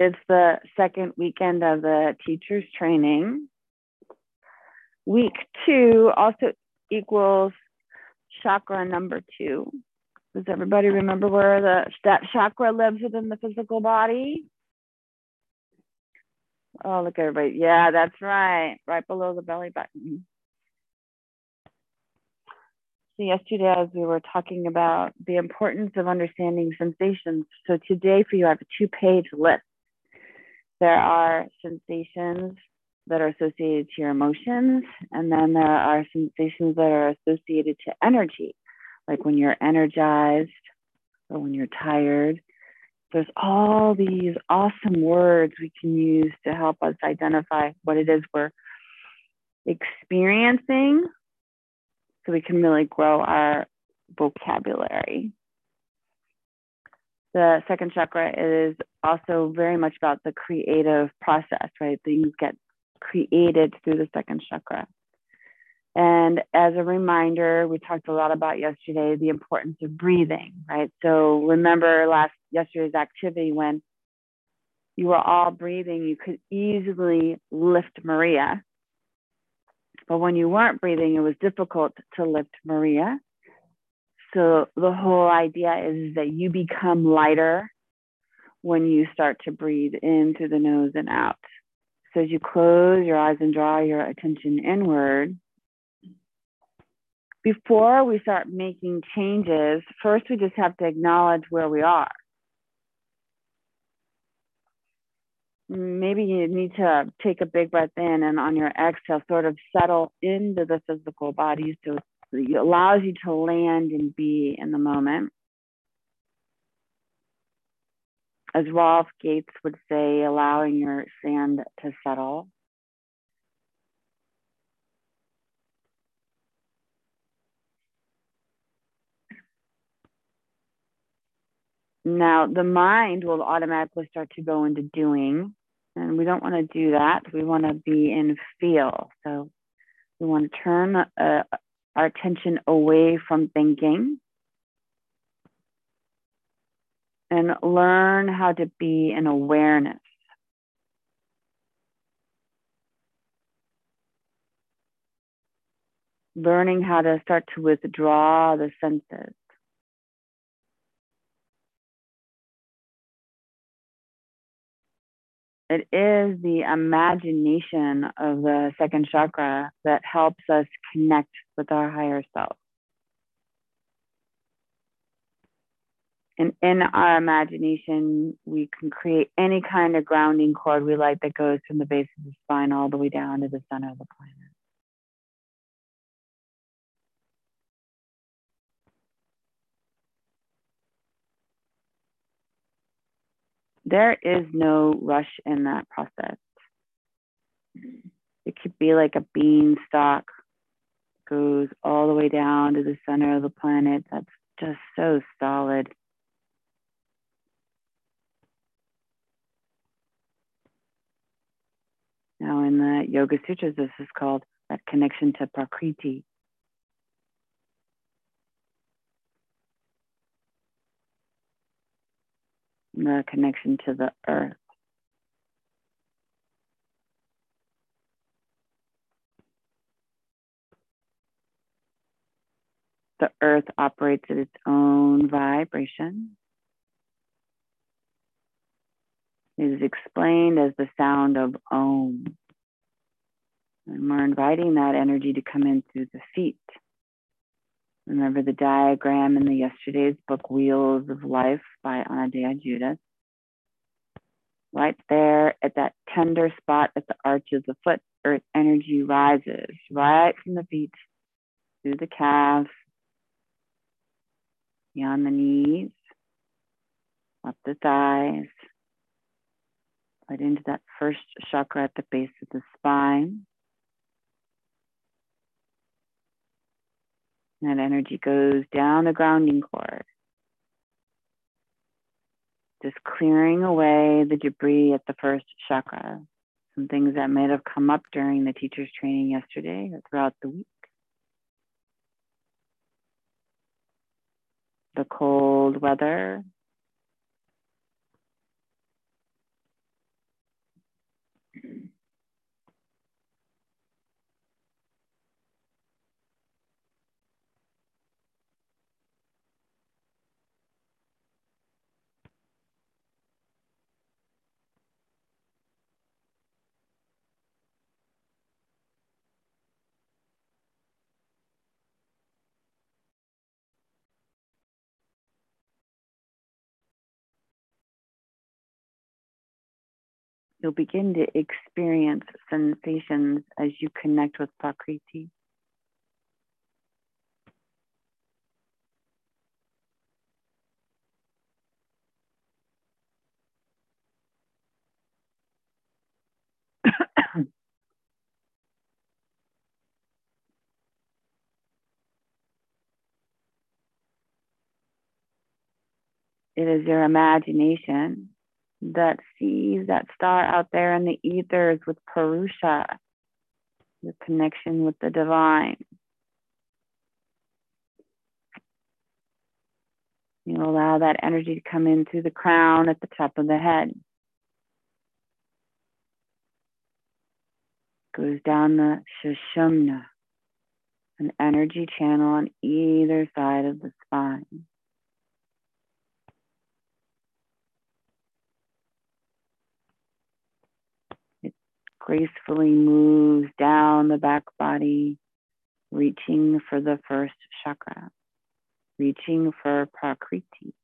It's the second weekend of the teacher's training. Week two also equals chakra number two. Does everybody remember where the that chakra lives within the physical body? Oh, look, everybody. Yeah, that's right. Right below the belly button. So yesterday, as we were talking about the importance of understanding sensations. So today for you, I have a two-page list. There are sensations that are associated to your emotions, and then there are sensations that are associated to energy, like when you're energized or when you're tired. There's all these awesome words we can use to help us identify what it is we're experiencing so we can really grow our vocabulary. The second chakra is also very much about the creative process, right? Things get created through the second chakra. And as a reminder, we talked a lot about yesterday the importance of breathing, right? So remember last yesterday's activity when you were all breathing, you could easily lift Maria. But when you weren't breathing, it was difficult to lift Maria. So the whole idea is that you become lighter when you start to breathe in through the nose and out. So as you close your eyes and draw your attention inward, before we start making changes, first we just have to acknowledge where we are. Maybe you need to take a big breath in and on your exhale, sort of settle into the physical body so it allows you to land and be in the moment. As Rolf Gates would say, allowing your sand to settle. Now, the mind will automatically start to go into doing, and we don't want to do that. We want to be in feel. So we want to turn uh, our attention away from thinking and learn how to be in awareness. Learning how to start to withdraw the senses. It is the imagination of the second chakra that helps us connect with our higher self. And in our imagination, we can create any kind of grounding cord we like that goes from the base of the spine all the way down to the center of the planet. There is no rush in that process. It could be like a beanstalk, goes all the way down to the center of the planet. That's just so solid. Now, in the Yoga Sutras, this is called that connection to Prakriti. The connection to the earth. The earth operates at its own vibration. It is explained as the sound of Om. And we're inviting that energy to come in through the feet. Remember the diagram in the yesterday's book, Wheels of Life by Anodea Judith. Right there at that tender spot at the arch of the foot, earth energy rises right from the feet through the calves, beyond the knees, up the thighs, right into that first chakra at the base of the spine. That energy goes down the grounding cord, just clearing away the debris at the first chakra. Some things that might have come up during the teacher's training yesterday or throughout the week. The cold weather, You'll begin to experience sensations as you connect with Prakriti. it is your imagination that sees that star out there in the ethers with Purusha, the connection with the divine. You allow that energy to come in through the crown at the top of the head. Goes down the Sushumna, an energy channel on either side of the spine. Gracefully moves down the back body, reaching for the first chakra, reaching for Prakriti.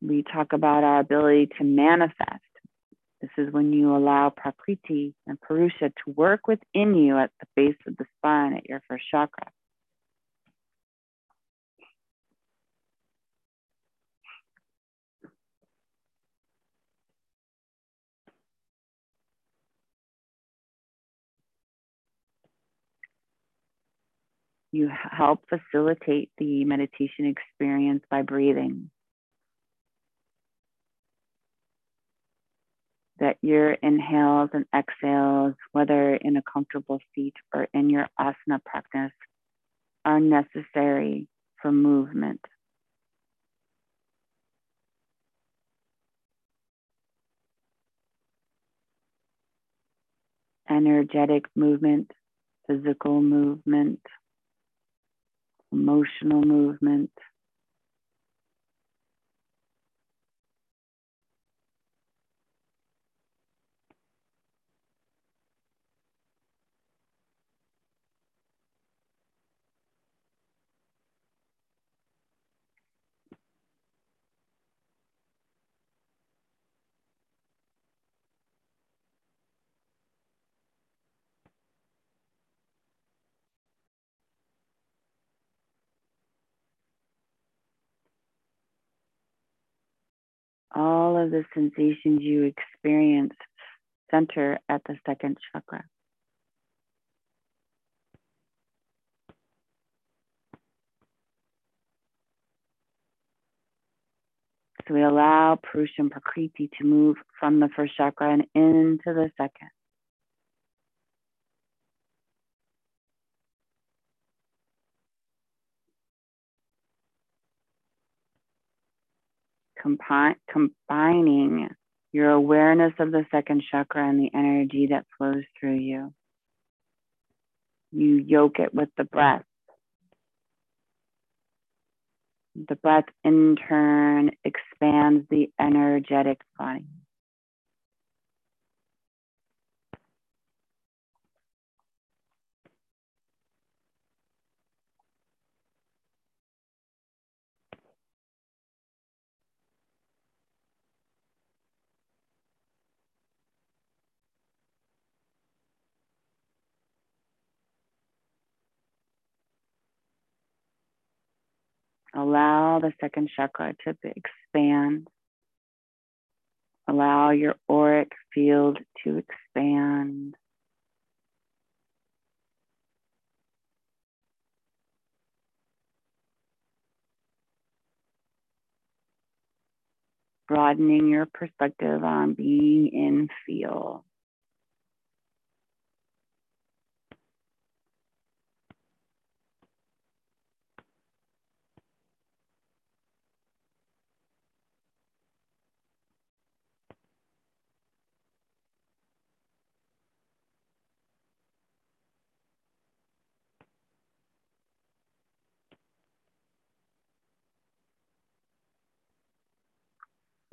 We talk about our ability to manifest. This is when you allow Prakriti and Purusha to work within you at the base of the spine at your first chakra. You help facilitate the meditation experience by breathing. That your inhales and exhales, whether in a comfortable seat or in your asana practice, are necessary for movement. Energetic movement, physical movement emotional movement. All of the sensations you experience center at the second chakra. So we allow Purusha and Prakriti to move from the first chakra and into the second. Compi- combining your awareness of the second chakra and the energy that flows through you. You yoke it with the breath. The breath in turn expands the energetic body. Allow the second chakra to expand. Allow your auric field to expand. Broadening your perspective on being in feel.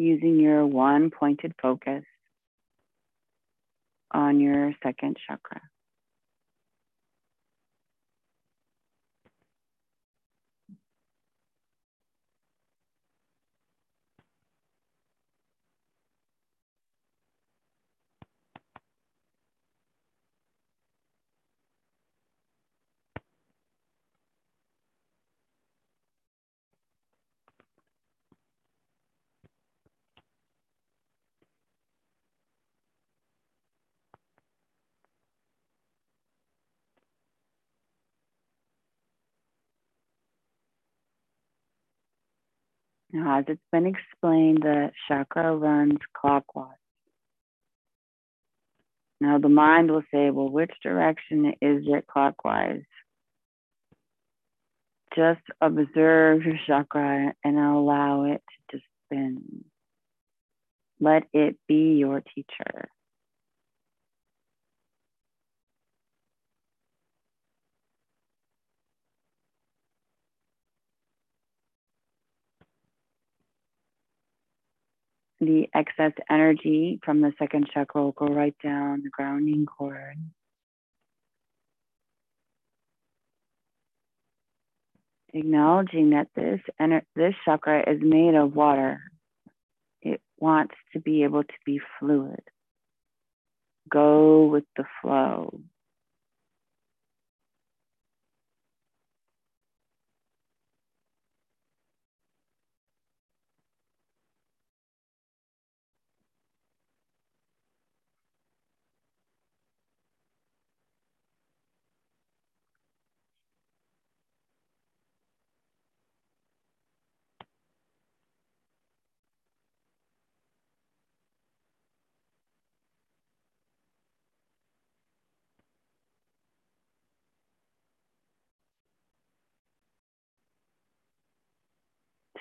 Using your one pointed focus on your second chakra. Now, as it's been explained, the chakra runs clockwise. Now, the mind will say, well, which direction is it clockwise? Just observe your chakra and allow it to spin. Let it be your teacher. The excess energy from the second chakra will go right down the grounding cord. Acknowledging that this ener- this chakra is made of water. It wants to be able to be fluid. Go with the flow.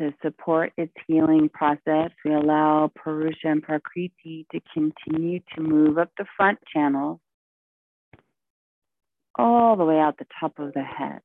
To support its healing process, we allow Purusha and Prakriti to continue to move up the front channel all the way out the top of the head.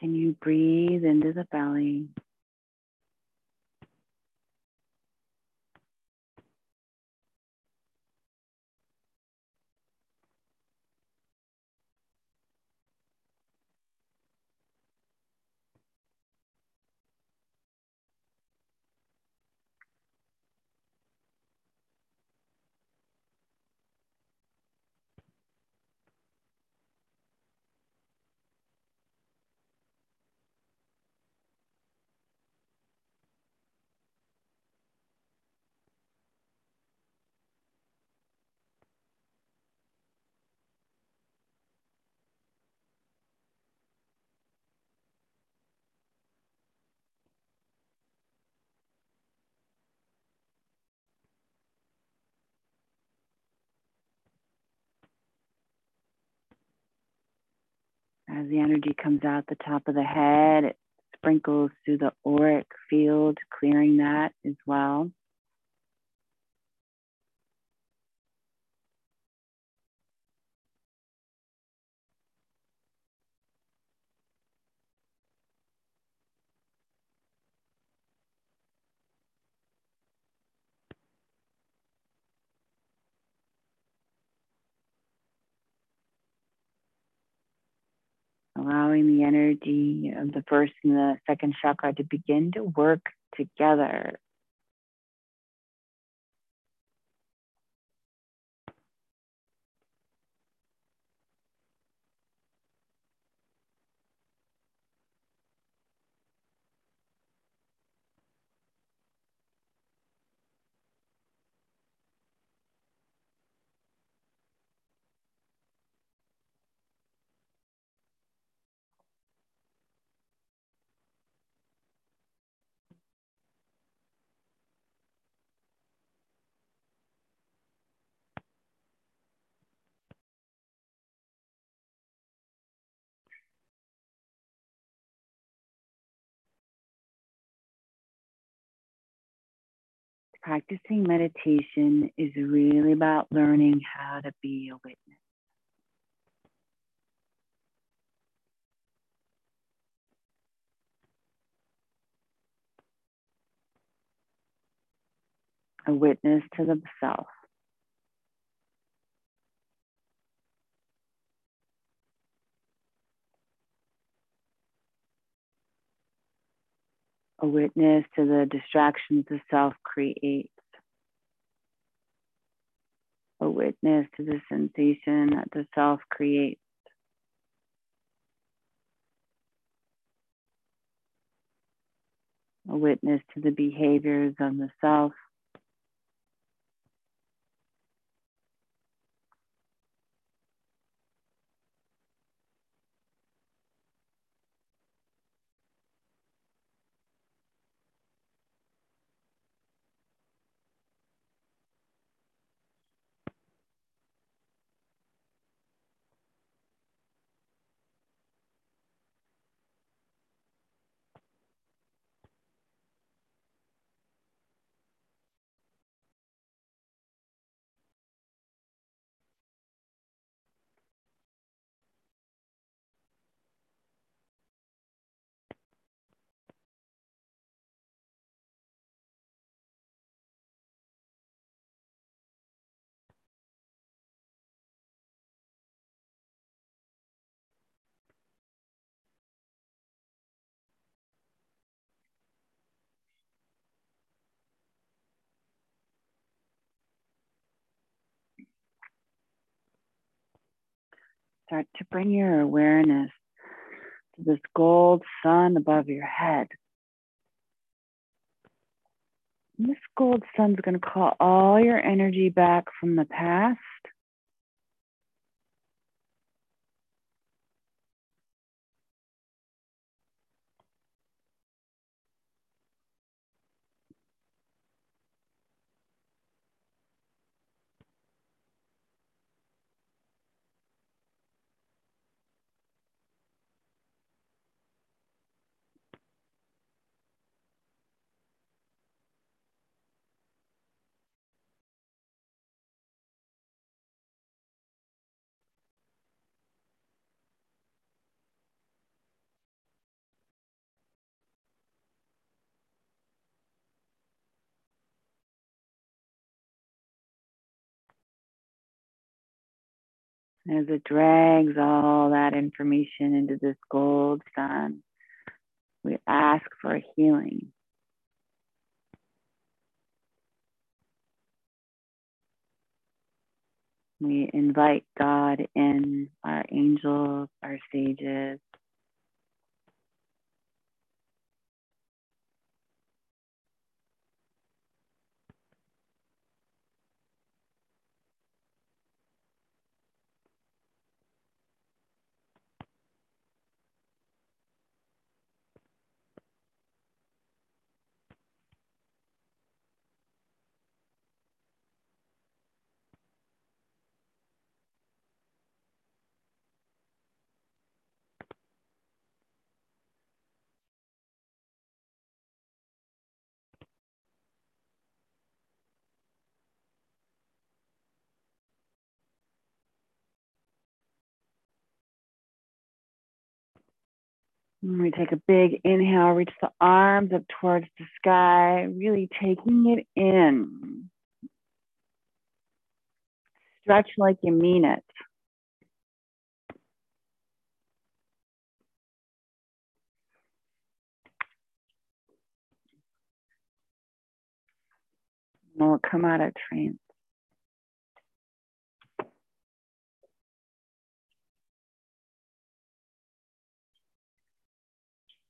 Can you breathe into the belly? As the energy comes out the top of the head, it sprinkles through the auric field, clearing that as well. allowing the energy of the first and the second chakra to begin to work together. Practicing meditation is really about learning how to be a witness. A witness to the self. A witness to the distractions the self creates, a witness to the sensation that the self creates. A witness to the behaviors of the self. Start to bring your awareness to this gold sun above your head. And this gold sun's going to call all your energy back from the past. As it drags all that information into this gold sun, we ask for healing. We invite God in, our angels, our sages, we take a big inhale, reach the arms up towards the sky, really taking it in. Stretch like you mean it. And we'll come out of trance.